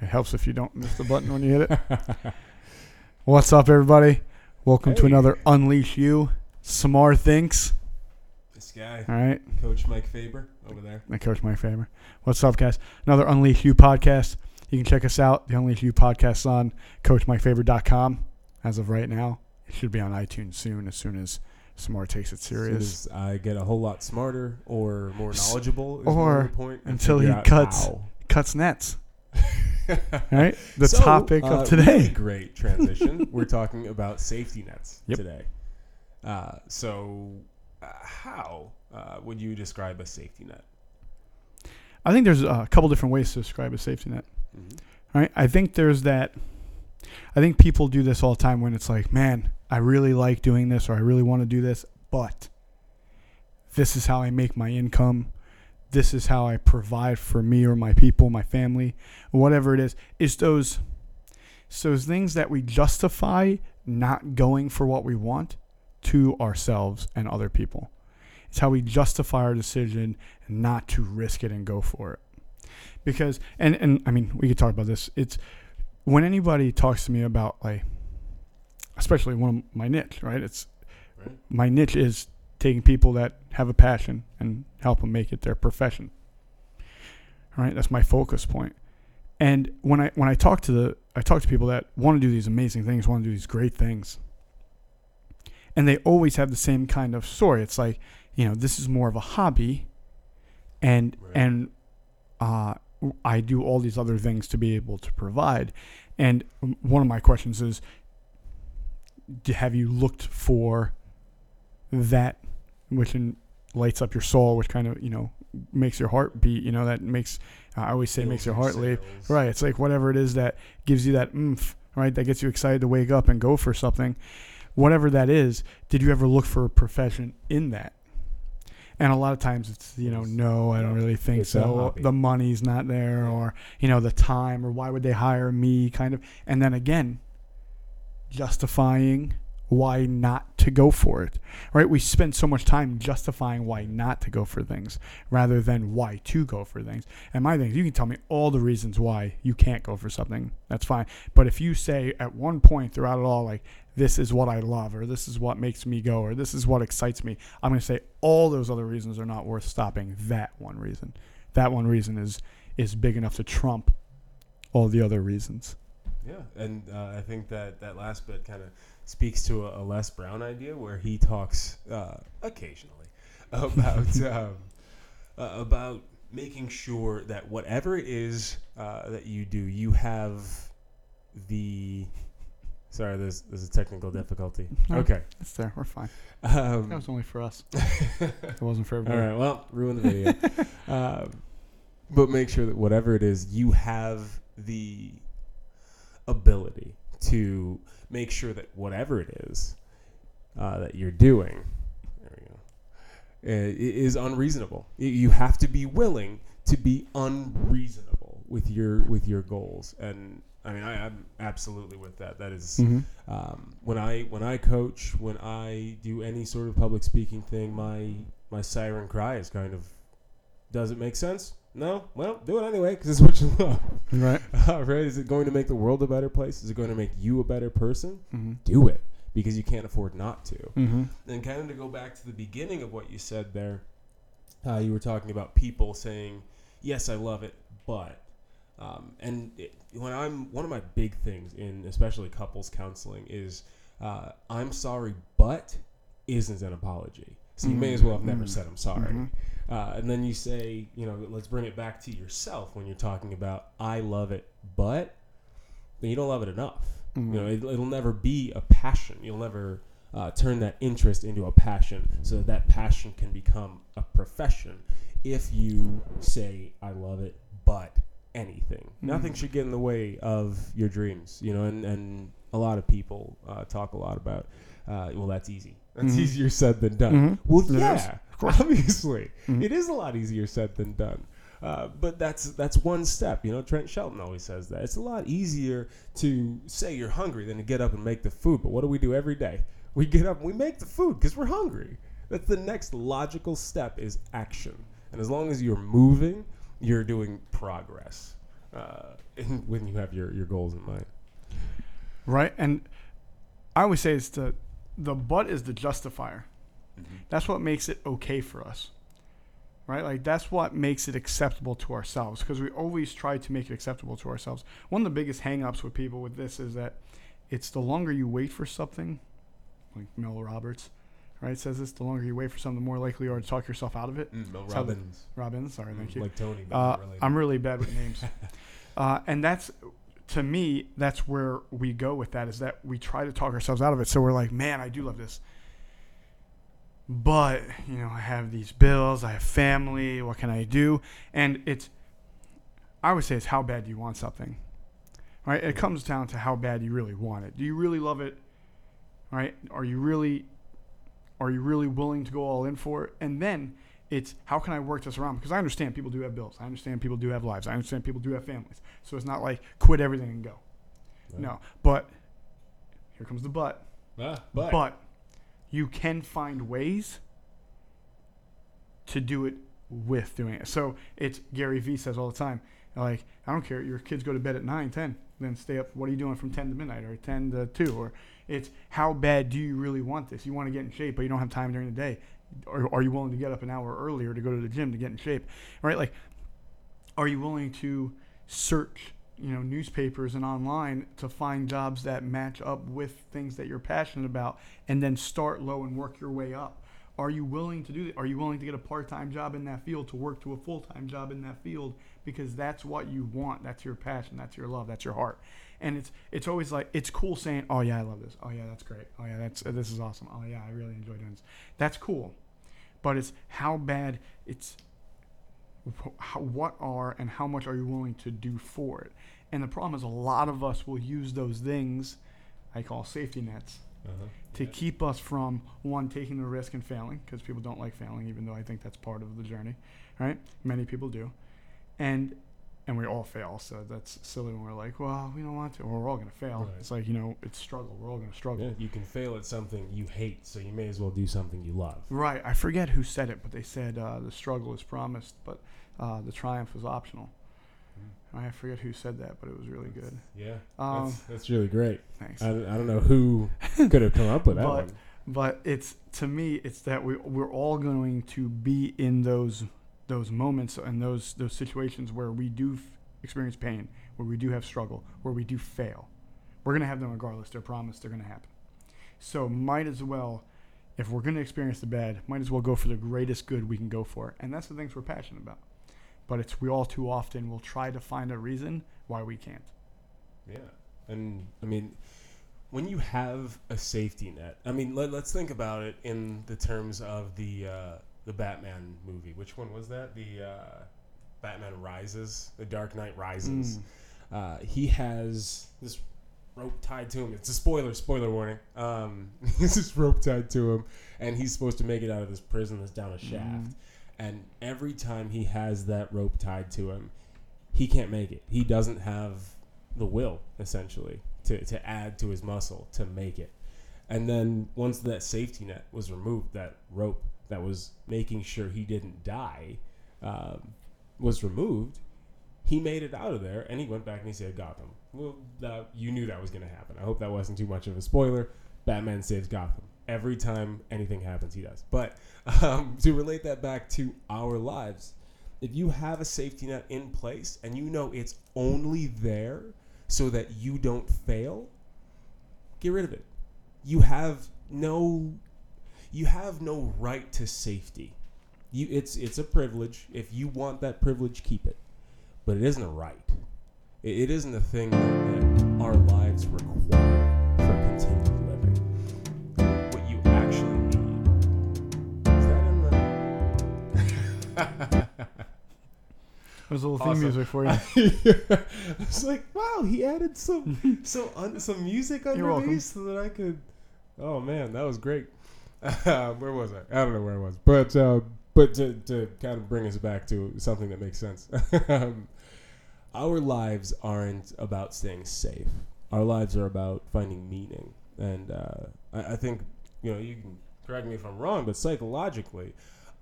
It helps if you don't miss the button when you hit it. What's up, everybody? Welcome to another Unleash You. Samar thinks. This guy, All right, Coach Mike Faber, over there. my coach, Mike Faber. What's up, guys? Another Unleash You podcast. You can check us out. The Unleash You podcast on CoachMikeFaber.com. As of right now, it should be on iTunes soon. As soon as Samar takes it As soon serious. as I get a whole lot smarter or more knowledgeable, or more the point, and until he cuts. how. Cuts nets. All right, the So, topic uh, of today. really great transition. We're talking about safety nets Yep. today. Uh, so, uh, how uh, would you describe a safety net? I think there's a couple different ways to describe a safety net. Mhm. Right? I think there's that. I think people do this all the time when it's like, man, I really like doing this or I really want to do this, but this is how I make my income. This is how I provide for me or my people, my family, whatever it is. It's those, it's those things that we justify not going for what we want to ourselves and other people. It's how we justify our decision not to risk it and go for it. Because and and I mean we could talk about this. It's when anybody talks to me about like especially one of my niche, right? It's Right. my niche is taking people that have a passion and help them make it their profession. All right? That's my focus point. And when I when I talk to the I talk to people that want to do these amazing things, want to do these great things. And they always have the same kind of story. It's like, you know, this is more of a hobby and Right. and uh, I do all these other things to be able to provide. And one of my questions is, have you looked for that which in, lights up your soul, which kind of you know makes your heart beat? You know that makes uh, I always say makes your heart leap. Right. It's like whatever it is that gives you that oomph, right? That gets you excited to wake up and go for something. Whatever that is, did you ever look for a profession in that? And a lot of times it's, you know, no, I don't really think It's so. The money's not there or, you know, the time or why would they hire me kind of. And then again, justifying why not to go for it, right? We spend so much time justifying why not to go for things rather than why to go for things. And my thing is, you can tell me all the reasons why you can't go for something. That's fine. But if you say at one point throughout it all, like, this is what I love, or this is what makes me go, or this is what excites me, I'm going to say all those other reasons are not worth stopping that one reason. That one reason is is big enough to trump all the other reasons. Yeah, and uh, I think that that last bit kind of speaks to a, a Les Brown idea where he talks uh, occasionally about um, uh, about making sure that whatever it is uh, that you do, you have the. Sorry, there's there's a technical difficulty. No. Okay. It's there. We're fine. Um, That was only for us. It wasn't for All everybody. right. Well, ruin the video. um, but make sure that whatever it is, you have the ability to make sure that whatever it is uh, that you're doing, there we go, uh, is unreasonable. You have to be willing to be unreasonable with your with your goals. And I mean, I, I'm absolutely with that. That is Mm-hmm. um, when I when I coach, when I do any sort of public speaking thing, my my siren cry is kind of, does it make sense? No, well, do it anyway because it's what you love. Right. Uh, right? Is it going to make the world a better place? Is it going to make you a better person? Mm-hmm. Do it because you can't afford not to. Mm-hmm. And kind of to go back to the beginning of what you said there, uh, you were talking about people saying, "Yes, I love it, but," um, and it, when I'm one of my big things in especially couples counseling is, uh, "I'm sorry, but" isn't an apology. So you may as well have never Mm. said "I'm sorry." Uh, and then you say, you know, let's bring it back to yourself when you're talking about, I love it, but then you don't love it enough. Mhm. You know, it, it'll never be a passion. You'll never uh, turn that interest into a passion so that, that passion can become a profession if you say, I love it, but anything. Nothing should get in the way of your dreams, you know, and, and a lot of people uh, talk a lot about, uh, well, that's easy. That's Mhm. easier said than done. Mhm. Well, yeah, of course. obviously, Mhm. it is a lot easier said than done. Uh, but that's that's one step. You know, Trent Shelton always says that it's a lot easier to say you're hungry than to get up and make the food. But what do we do every day? We get up and we make the food because we're hungry. That's the next logical step is action. And as long as you're moving, you're doing progress. uh, in, when you have your, your goals in mind. right? And I always say it's the the but is the justifier. That's what makes it okay for us, right? Like that's what makes it acceptable to ourselves because we always try to make it acceptable to ourselves. One of the biggest hangups with people with this is that it's the longer you wait for something, like Mel Roberts, right? Says this: the longer you wait for something, the more likely you are to talk yourself out of it. Mm, Mel So- Robbins, Robbins, sorry, thank you. like Tony. but Uh. I'm really bad with names. uh, and that's, to me, that's where we go with that is that we try to talk ourselves out of it. So we're like, man, I do love this. But, you know, I have these bills, I have family, what can I do? And it's, I would say it's how bad do you want something? Right? It comes down to how bad you really want it. Do you really love it? Right? Are you really, are you really willing to go all in for it? And then it's how can I work this around? Because I understand people do have bills. I understand people do have lives. I understand people do have families. So it's not like quit everything and go. Right. No. But here comes the but. Ah, but, But you can find ways to do it with doing it. So it's Gary Vee says all the time, like, I don't care, your kids go to bed at 9, 10, then stay up. What are you doing from 10 to midnight or 10 to 2? Or it's how bad do you really want this? You want to get in shape, but you don't have time during the day. Or are you willing to get up an hour earlier to go to the gym to get in shape? Right? Like, are you willing to search you know newspapers and online to find jobs that match up with things that you're passionate about and then start low and work your way up. Are you willing to do that are you willing to get a part-time job in that field to work to a full-time job in that field? Because that's what you want. That's your passion. That's your love. That's your heart. And it's it's always like it's cool saying oh yeah i love this. Oh yeah that's great. Oh yeah that's this is awesome. Oh yeah i really enjoy doing this. That's cool. But it's how bad it's how, what are and how much are you willing to do for it? And the problem is a lot of us will use those things I call safety nets uh-huh. to keep us from one taking the risk and failing because people don't like failing even though I think that's part of the journey, right? Many people do. And and we all fail, so that's silly when we're like, well, we don't want to, or we're all going to fail. Right. It's like, you know, it's struggle. We're all going to struggle. Yeah, you can fail at something you hate, so you may as well do something you love. Right. I forget who said it, but they said uh, the struggle is promised, but uh, the triumph is optional. I forget who said that, but it was really good. Yeah, Um, that's, that's really great. Thanks. I, I don't know who could have come up with that But- one. but it's to me, it's that we we're all going to be in those those moments and those those situations where we do f- experience pain, where we do have struggle, where we do fail. We're gonna have them regardless. They're promised. They're gonna happen. So might as well, if we're gonna experience the bad, might as well go for the greatest good we can go for, and that's the things we're passionate about. But it's we all too often will try to find a reason why we can't. Yeah, and I mean, when you have a safety net, I mean, let, let's think about it in the terms of the uh, the Batman movie. Which one was that? The uh, Batman Rises, The Dark Knight Rises. Uh, he has this rope tied to him. It's a spoiler, spoiler warning. Um, he's this rope tied to him, and he's supposed to make it out of this prison that's down a shaft. Mhm. And every time he has that rope tied to him, he can't make it. He doesn't have the will, essentially, to, to add to his muscle to make it. And then once that safety net was removed, that rope that was making sure he didn't die um, was removed, he made it out of there and he went back and he saved Gotham. Well, that, you knew that was going to happen. I hope that wasn't too much of a spoiler. Batman saves Gotham. Every time anything happens, he does. But um, to relate that back to our lives, if you have a safety net in place and you know it's only there so that you don't fail, get rid of it. You have no you have no right to safety. You it's it's a privilege. If you want that privilege, keep it. But it isn't a right. It, it isn't a thing that, that our lives require for continued living. What you actually need is that in the There's a little theme Awesome. music for you. it's like, wow, he added some some un, some music underneath so that I could. Oh man, that was great. where was I? I don't know where I was, but uh, but to to kind of bring us back to something that makes sense. um, our lives aren't about staying safe. Our lives are about finding meaning, and uh, I, I think you know you can correct me if I'm wrong, but psychologically,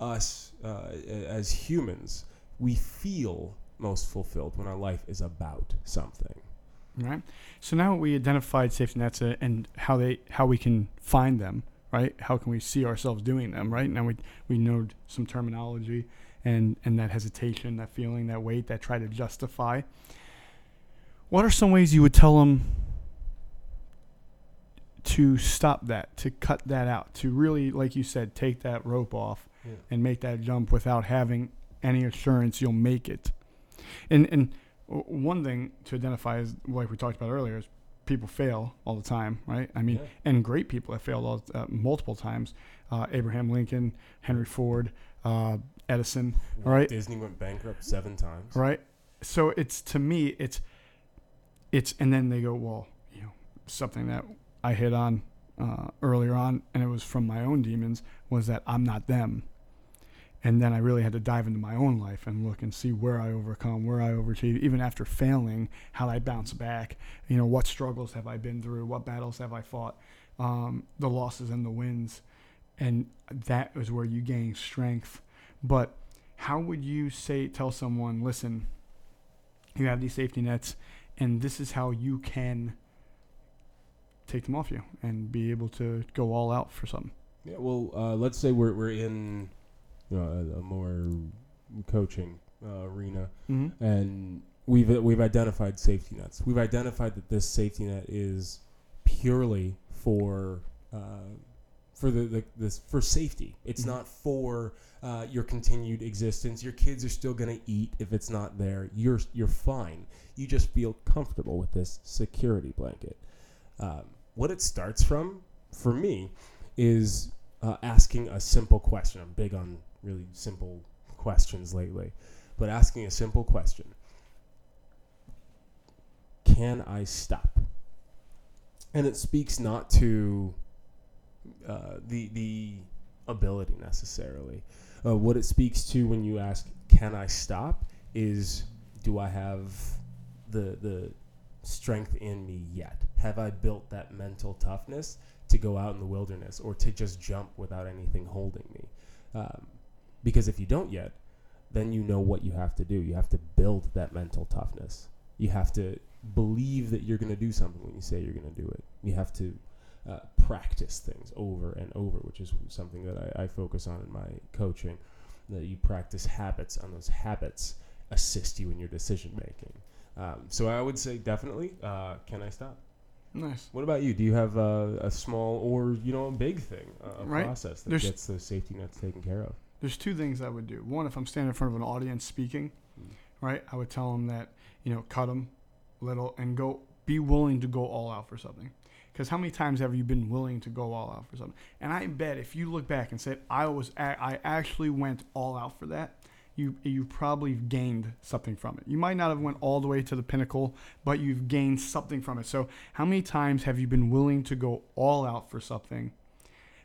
us uh, as humans, we feel most fulfilled when our life is about something. right? So now we identified safety nets uh, and how they how we can find them, right? How can we see ourselves doing them, right? Now we we know some terminology and and that hesitation, that feeling, that weight, that try to justify. What are some ways you would tell them to stop that, to cut that out, to really, like you said, take that rope off Yeah. and make that jump without having any assurance you'll make it? And and one thing to identify is like we talked about earlier is people fail all the time right i mean Yeah. and great people have failed all, uh, multiple times uh, abraham lincoln henry ford uh, edison Walt right. Disney went bankrupt seven times. right so it's to me it's it's and then they go well you know something that i hit on uh, earlier on and it was from my own demons was that i'm not them and then i really had to dive into my own life and look and see where i overcome where i overachieve even after failing how i bounce back. You know what struggles have i been through? What battles have i fought? Um, the losses and the wins. And that is where you gain strength. But how would you say tell someone listen you have these safety nets and this is how you can take them off you and be able to go all out for something Yeah, well, uh, let's say we're we're in you know, a, a more coaching uh, arena, mm-hmm. and we've we've identified safety nets. We've identified that this safety net is purely for uh, for the, the this for safety. It's Mhm. not for uh, your continued existence. Your kids are still gonna eat if it's not there. You're you're fine. You just feel comfortable with this security blanket. Um, what it starts from, for me, is uh, asking a simple question. I'm big on really simple questions lately, but asking a simple question Can I stop? And it speaks not to uh, the, the ability necessarily. Uh, what it speaks to when you ask, Can I stop? is do I have the, the strength in me yet? Have I built that mental toughness to go out in the wilderness or to just jump without anything holding me? Um, because if you don't yet, then you know what you have to do. You have to build that mental toughness. You have to believe that you're going to do something when you say you're going to do it. You have to uh, practice things over and over, which is something that I, I focus on in my coaching. That you practice habits, and those habits assist you in your decision making. Um, so I would say definitely. Uh, can I stop? nice What about you? Do you have a, a small or you know a big thing, a, Right. process that gets those safety nets taken care of? There's two things I would do. One, if I'm standing in front of an audience speaking, Mm. right, I would tell them that you know cut them little and go be willing to go all out for something. Because how many times have you been willing to go all out for something? And I bet if you look back and said I was a- I actually went all out for that, you you probably gained something from it. You might not have went all the way to the pinnacle, but you've gained something from it. So how many times have you been willing to go all out for something?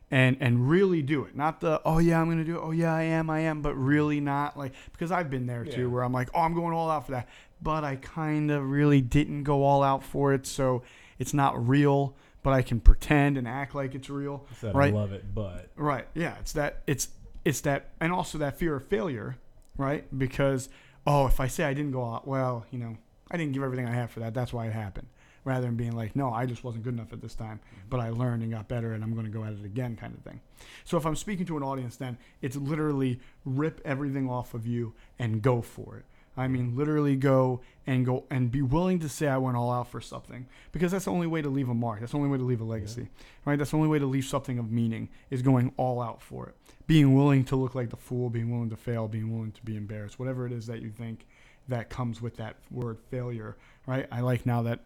And and really do it. Not the oh yeah I'm gonna do it. Oh yeah I am I am, but really not like because I've been there Yeah. too where I'm like oh I'm going all out for that, but I kind of really didn't go all out for it, so it's not real. But I can pretend and act like it's real. Said Right. I love it, but Right. Yeah. It's that. It's it's that, and also that fear of failure, right? Because oh, if I say I didn't go out, well, you know, I didn't give everything I have for that. That's why it happened. Rather than being like, no, I just wasn't good enough at this time, but I learned and got better, and I'm going to go at it again, kind of thing. So if I'm speaking to an audience, then it's literally rip everything off of you and go for it. I mean, literally go and go and be willing to say I went all out for something because that's the only way to leave a mark. That's the only way to leave a legacy, right? That's the only way to leave something of meaning is going all out for it. Being willing to look like the fool, being willing to fail, being willing to be embarrassed, whatever it is that you think that comes with that word failure, right? I like now that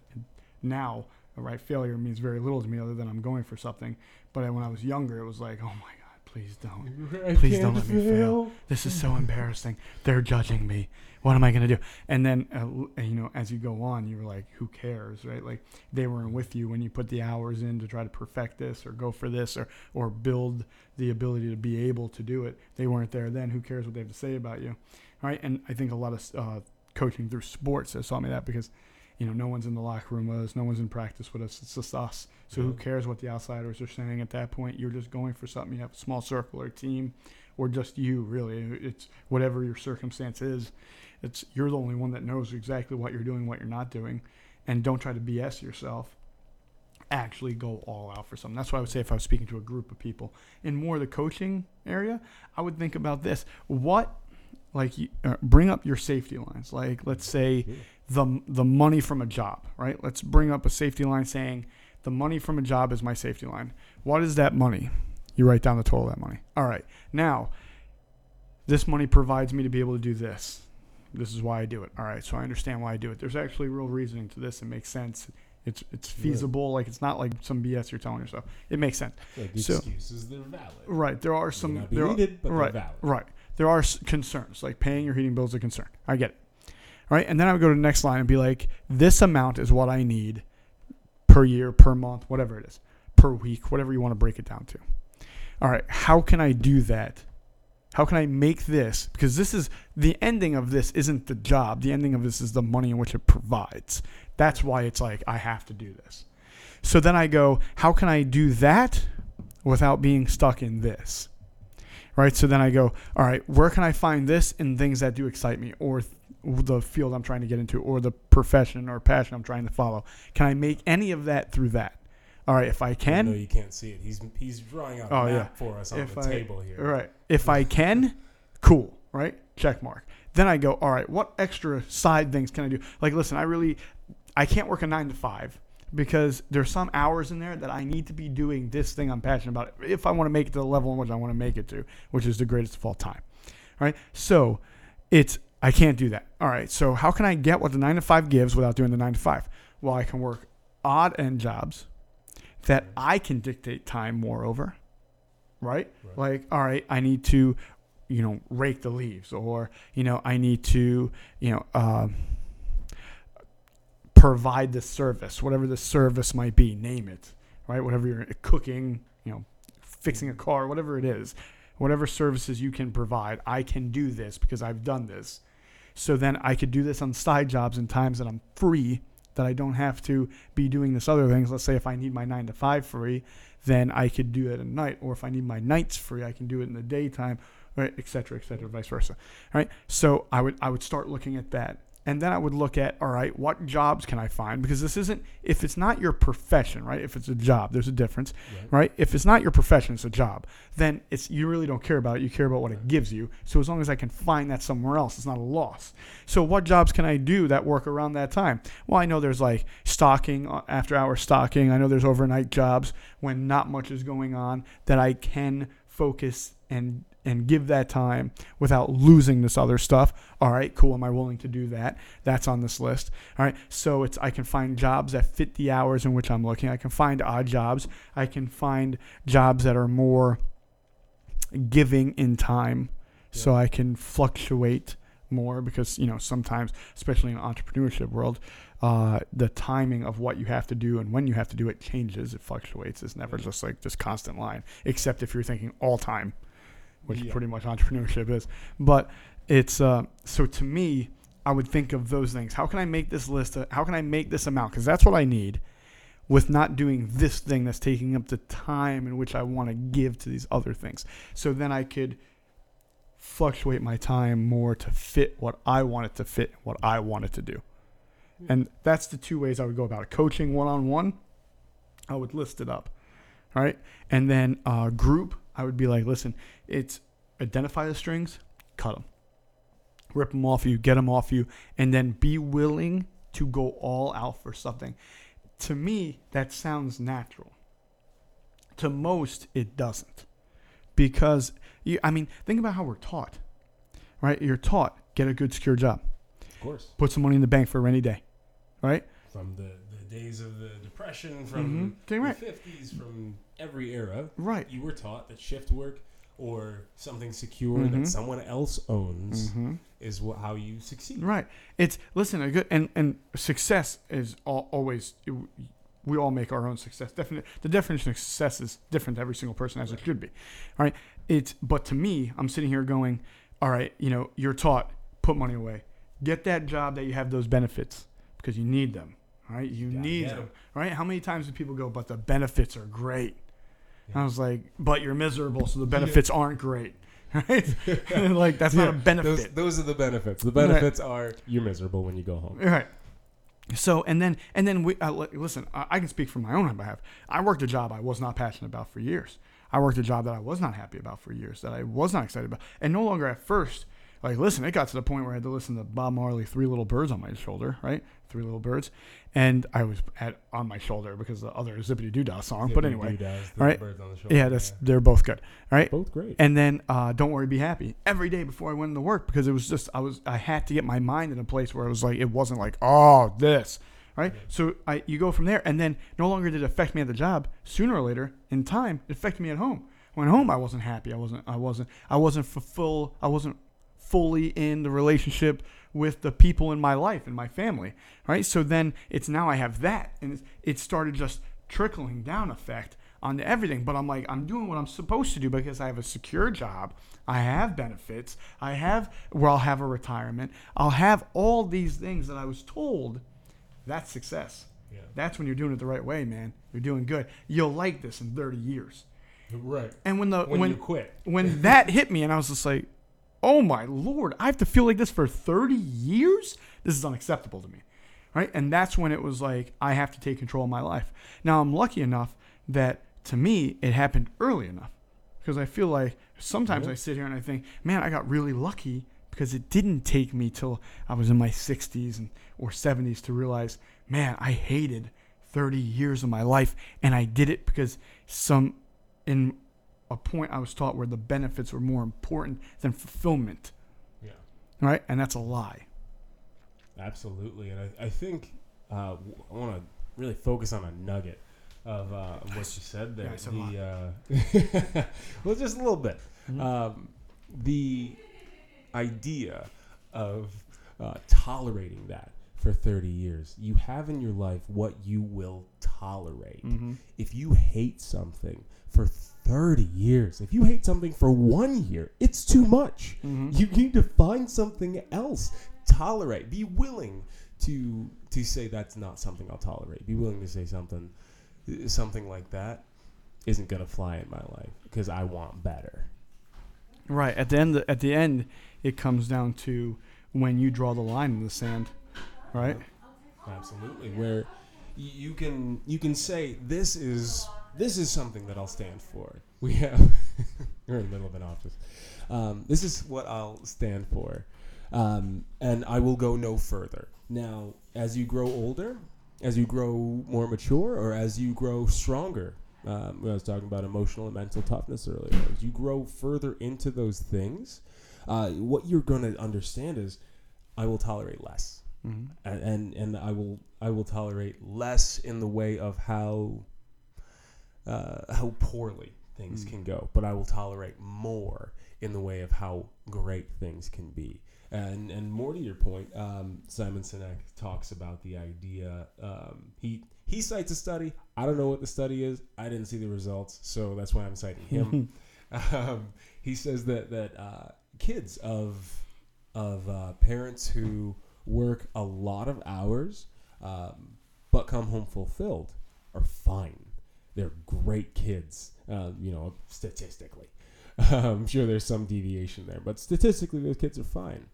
now, right, failure means very little to me other than I'm going for something. But when I was younger, it was like, oh my God, please don't. Please don't let me fail. This is so embarrassing. They're judging me. What am I going to do? And then, uh, you know, as you go on, you're like, who cares, right? Like they weren't with you when you put the hours in to try to perfect this or go for this or, or build the ability to be able to do it. They weren't there then. Who cares what they have to say about you, right? And I think a lot of uh, coaching through sports has taught me that because, you know, no one's in the locker room with us, no one's in practice with us. It's just us. So who cares what the outsiders are saying at that point? You're just going for something. You have a small circle or team, or just you. Really, it's whatever your circumstance is. It's you're the only one that knows exactly what you're doing, what you're not doing, and don't try to BS yourself. Actually, go all out for something. That's why I would say if I was speaking to a group of people in more of the coaching area, I would think about this: what, like, you, uh, bring up your safety lines. Like, let's say Yeah. The the money from a job, right? Let's bring up a safety line saying the money from a job is my safety line. What is that money? You write down the total of that money. All right. Now, this money provides me to be able to do this. This is why I do it. All right. So I understand why I do it. There's actually real reasoning to this. It makes sense. It's it's feasible. Like it's not like some BS you're telling yourself. It makes sense. Like the So- excuses, they're valid. Right. There are May some not be there are, needed, but right, they're valid. Right. There are concerns, like paying your heating bills is a concern. I get it. Right. And then I would go to the next line and be like, this amount is what I need per year, per month, whatever it is, per week, whatever you want to break it down to. All right. How can I do that? How can I make this? Because this is the ending of this isn't the job. The ending of this is the money in which it provides. That's why it's like, I have to do this. So then I go, how can I do that without being stuck in this? Right. So then I go, all right, where can I find this in things that do excite me or the field I'm trying to get into or the profession or passion I'm trying to follow? Can I make any of that through that? All right. If I can, No, you can't see it. He's he's drawing out Oh, a yeah. map for us on If the I- table here. Right. If I can, cool. Right. Check mark. Then I go, all right, what extra side things can I do? Like, listen, I really, I can't work a nine to five because there's some hours in there that I need to be doing this thing I'm passionate about if I want to make it to the level in which I want to make it to, which is the greatest of all time. Right. So it's, I can't do that. All right. So how can I get what the nine to five gives without doing the nine to five? Well, I can work odd end jobs that I can dictate time moreover. Right? Right. Like, all right, I need to, you know, rake the leaves, or you know, I need to, you know, um provide the service, whatever the service might be, name it, right? Whatever you're cooking, you know, fixing a car, whatever it is, whatever services you can provide, I can do this because I've done this. So then I could do this on side jobs in times that I'm free, that I don't have to be doing this other things. Let's say if I need my nine to five free, then I could do it at night, or if I need my nights free, I can do it in the daytime, right, et cetera, et cetera, vice versa. All right. So I would I would start looking at that. And then I would look at, all right, what jobs can I find? Because this isn't, if it's not your profession, right? If it's a job, there's a difference, Right. right? If it's not your profession, it's a job, then it's, you really don't care about it. You care about what it gives you. So as long as I can find that somewhere else, it's not a loss. So what jobs can I do that work around that time? Well, I know there's like stocking, uh, after hour stocking. I know there's overnight jobs when not much is going on that I can focus and and give that time without losing this other stuff. All right, cool. Am I willing to do that? That's on this list. All right. So it's I can find jobs that fit the hours in which I'm looking. I can find odd jobs. I can find jobs that are more giving in time so I can fluctuate more because you know sometimes especially in the entrepreneurship world uh, the timing of what you have to do and when you have to do it changes it fluctuates it's never Yeah. just like this constant line except if you're thinking all time which Yeah. pretty much entrepreneurship is but it's uh, so to me i would think of those things how can i make this list uh, how can i make this amount because that's what i need with not doing this thing that's taking up the time in which i want to give to these other things so then i could fluctuate my time more to fit what I want it to fit, what I want it to do. And that's the two ways I would go about it. Coaching one on one, I would list it up. Right? And then uh, group, I would be like, listen, it's identify the strings, cut them, rip them off you, get them off you, and then be willing to go all out for something. To me, that sounds natural. To most, it doesn't. Because, you, I mean, think about how we're taught, right? You're taught get a good, secure job, Of course. put some money in the bank for a rainy day, right? From the, the days of the depression, from Mhm. Dang right. the fifties, from every era, Right. you were taught that shift work or something secure Mhm. that someone else owns Mm-hmm. is wh- how you succeed. Right. It's listen. A good and and success is all, always. We all make our own success. Definite. The definition of success is different to every single person, as it should be. All right. It's but to me, I'm sitting here going, all right. You know, you're taught put money away, get that job that you have those benefits, because you need them, right? You need them, 'em. right? How many times do people go, but the benefits are great? Yeah. I was like, but you're miserable, so the benefits aren't great, right? And, like that's not a benefit. Those, those are the benefits. The benefits are you're miserable when you go home. Right. So and then and then we uh, listen. I, I can speak from my own behalf. I worked a job I was not passionate about for years. I worked a job that I was not happy about for years. That I was not excited about, and no longer at first. Like, listen, it got to the point where I had to listen to Bob Marley, Three Little Birds on my shoulder, right? Three Little Birds, and I was at on my shoulder because the other Zippity Doo Dah song. but anyway, all right. birds on the shoulder. yeah, that's they're both good, all right? both great. And then uh, don't worry, be happy every day before I went into work because it was just I was I had to get my mind in a place where it was like it wasn't like oh this right. So I you go from there and then no longer did it affect me at the job. Sooner or later in time it affected me at home. When home I wasn't happy. I wasn't I wasn't I wasn't fulfilled. I wasn't fully in the relationship with the people in my life and my family right so then it's now i have that and it started just trickling down effect onto everything but i'm like i'm doing what i'm supposed to do because i have a secure job i have benefits i have where i'll have a retirement i'll have all these things that i was told that's success Yeah. that's when you're doing it the right way man you're doing good you'll like this in 30 years Right. and when the When, when you quit. when that hit me and I was just like, "Oh my lord, I have to feel like this for 30 years? This is unacceptable to me." Right? And that's when it was like I have to take control of my life. Now I'm lucky enough that to me it happened early enough because I feel like sometimes Yeah. I sit here and I think, "Man, I got really lucky because it didn't take me till I was in my 60s and or 70s to realize, man, I hated 30 years of my life and I did it because some in a point I was taught where the benefits were more important than fulfillment, Yeah. right? And that's a lie. Absolutely, and I, I think uh, I want to really focus on a nugget of uh, what you said there. Yeah, I said a lot. the, uh, well, just a little bit. Mhm. Um, the idea of uh, tolerating that for 30 years. You have in your life what you will tolerate. Mm-hmm. If you hate something for 30 years, if you hate something for one year, it's too much. Mm-hmm. You need to find something else. Tolerate. Be willing to to say that's not something I'll tolerate. Be willing to say something something like that isn't gonna fly in my life because I want better. Right. At the end, at the end, it comes down to when you draw the line in the sand, right? Absolutely. Where you can you can say this is this is something that I'll stand for. We have we're in the middle of an office. Um, this is what I'll stand for, um, and I will go no further. Now, as you grow older, as you grow more mature, or as you grow stronger, um, I was talking about emotional and mental toughness earlier. As you grow further into those things, uh, what you're going to understand is, I will tolerate less Mm-hmm. and and, and I will I will tolerate less in the way of how uh, how poorly things Mm. can go, but I will tolerate more in the way of how great things can be. And and more to your point, um, Simon Sinek talks about the idea. Um, he he cites a study. I don't know what the study is. I didn't see the results, so that's why I'm citing him. um, he says that that uh, kids of of uh, parents who work a lot of hours um, but come home fulfilled are fine. They're great kids, um, you know, statistically. I'm sure there's some deviation there, but statistically, those kids are fine.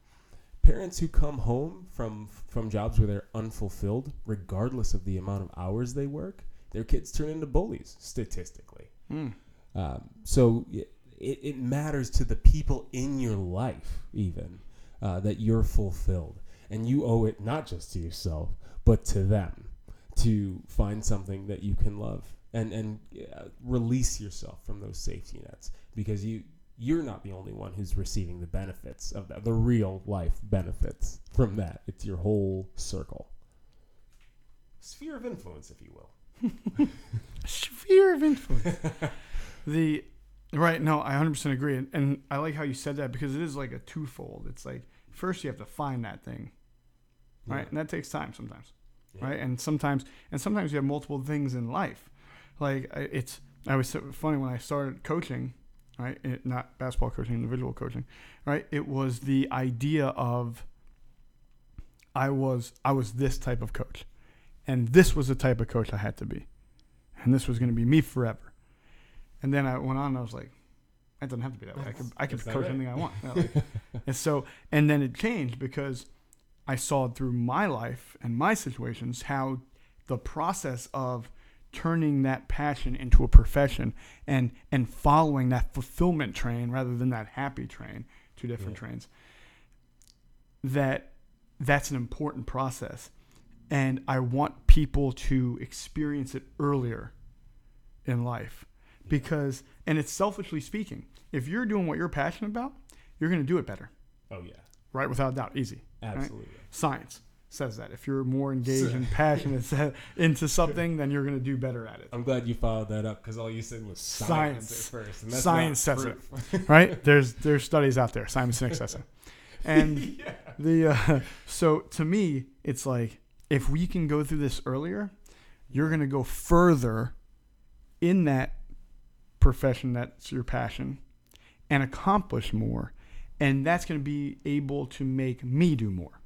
Parents who come home from from jobs where they're unfulfilled, regardless of the amount of hours they work, their kids turn into bullies statistically. Mm. Um, so it, it matters to the people in your life, even uh, that you're fulfilled, and you owe it not just to yourself, but to them, to find something that you can love and and uh, release yourself from those safety nets because you you're not the only one who's receiving the benefits of that, the real life benefits from that. It's your whole circle, sphere of influence, if you will. Sphere of influence. the right. No, I 100% agree, and, and I like how you said that because it is like a twofold. It's like first you have to find that thing, right, Yeah. and that takes time sometimes. Yeah. right? And sometimes, and sometimes you have multiple things in life. Like it's, I was so funny when I started coaching, right? It, not basketball coaching, individual coaching, right? It was the idea of, I was I was this type of coach, and this was the type of coach I had to be, and this was going to be me forever. And then I went on. and I was like, it doesn't have to be that way. I could I could coach right. anything I want. Know, like- and so and then it changed because I saw through my life and my situations how the process of turning that passion into a profession and and following that fulfillment train rather than that happy train two different Yeah. trains that that's an important process. And i want people to experience it earlier in life because and it's selfishly speaking if you're doing what you're passionate about you're going to do it better. Oh yeah, right? Without a doubt. Easy. Absolutely. science says that if you're more engaged and passionate into something then you're going to do better at it I'm glad you followed that up because all you said was science, Science. at first. And that's Science says it. right there's there's studies out there simon sinek says it and yeah. the uh, so to me it's like if we can go through this earlier you're going to go further in that profession that's your passion and accomplish more and that's going to be able to make me do more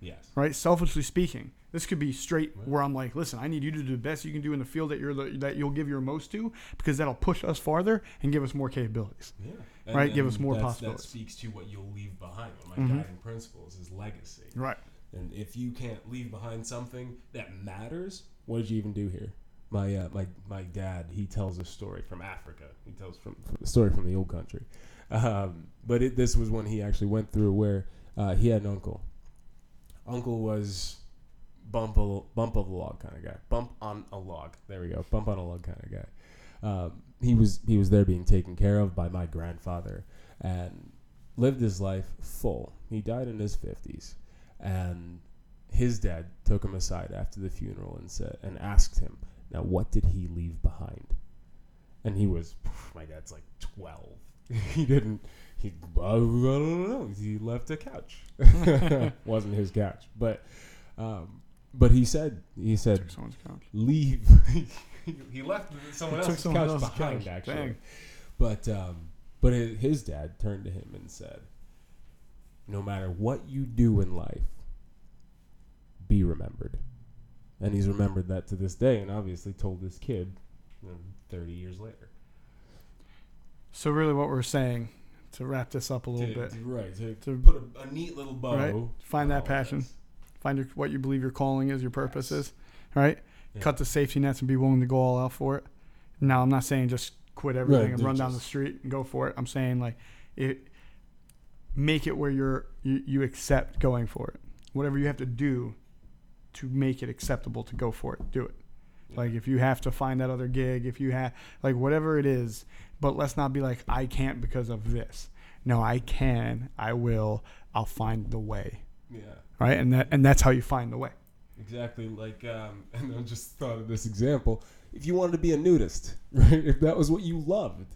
Yes. right selfishly speaking this could be straight where i'm like listen i need you to do the best you can do in the field that you're the, that you'll give your most to because that'll push us farther and give us more capabilities Yeah. Right, give us more possibilities. That speaks to what you'll leave behind. One of my Mhm. guiding principles is legacy. right And if you can't leave behind something that matters, what did you even do here? My uh, my my dad, he tells a story from Africa. He tells from, from a story from the old country. Um, but it, this was when he actually went through where uh, he had an uncle. Uncle was bump a, bump of a log kind of guy. Bump on a log. There we go. Bump on a log kind of guy. Um, he was he was there being taken care of by my grandfather and lived his life full. He died in his fifties, and his dad took him aside after the funeral and said and asked him, "Now, what did he leave behind?" And he was, my dad's like twelve. he didn't. He I don't know. He left a couch. Wasn't his couch, but um, but he said he said someone's couch leave. he left someone He else's someone couch else's behind, couch. actually. Dang. But um, but his dad turned to him and said, "No matter what you do in life, be remembered." And he's remembered that to this day, and obviously told this kid, you know, thirty years later. so really what we're saying to wrap this up a little To- bit to- right? To, To- put a, a neat little bow. Right. Find that oh, passion. this. find your, what you believe your calling is, your purpose Yes. is, right? Yeah. Cut the safety nets and be willing to go all out for it. Now, I'm not saying just quit everything Right, and run down the street and go for it. I'm saying like it make it where you're you, you accept going for it. Whatever you have to do to make it acceptable to go for it, do it. Yeah. Like if you have to find that other gig, if you have like whatever it is, but let's not be like I can't because of this. No, I can. I will. I'll find the way. Yeah. Right? And that and that's how you find the way. Exactly. Like, um, and I just thought of this example. If you wanted to be a nudist, right? If that was what you loved,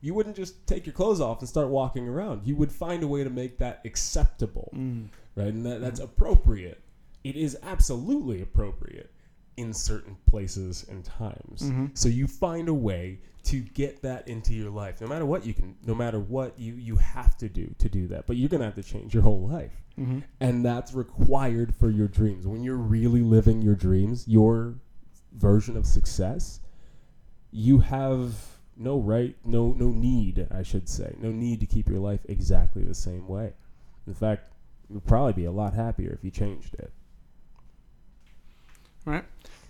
you wouldn't just take your clothes off and start walking around. You would find a way to make that acceptable, Mm. right? And that, that's appropriate. It is absolutely appropriate in certain places and times. Mhm. So you find a way to get that into your life. No matter what you can, no matter what you you have to do to do that. But you're gonna have to change your whole life Mm-hmm. and that's required for your dreams. When you're really living your dreams, your version of success, you have no right, no no need, I should say, no need to keep your life exactly the same way. In fact, you'd probably be a lot happier if you changed it. Right.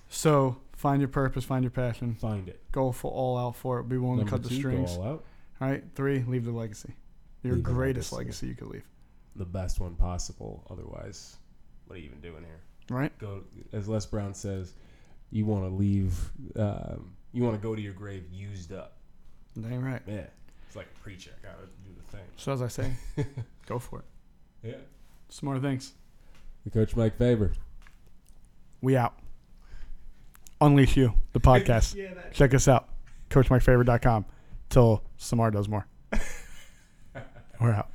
So find your purpose, find your passion, Find it. go for all out for it. Be willing Number to cut the two, go strings. all out. All right. Three, leave the legacy. Your Leave greatest legacy. legacy you could leave. The best one possible. Otherwise, what are you even doing here? Right. Go as Les Brown says. You want to leave. Um, you want to go to your grave used up. Dang right. Yeah, it's like a preacher. Gotta do the thing. So as I say, go for it. Yeah. Some more things. The Coach Mike Faber. We out. Unleash You, the podcast. yeah. Check us out. CoachMikeFaber.com. Till Samar does more. We're out.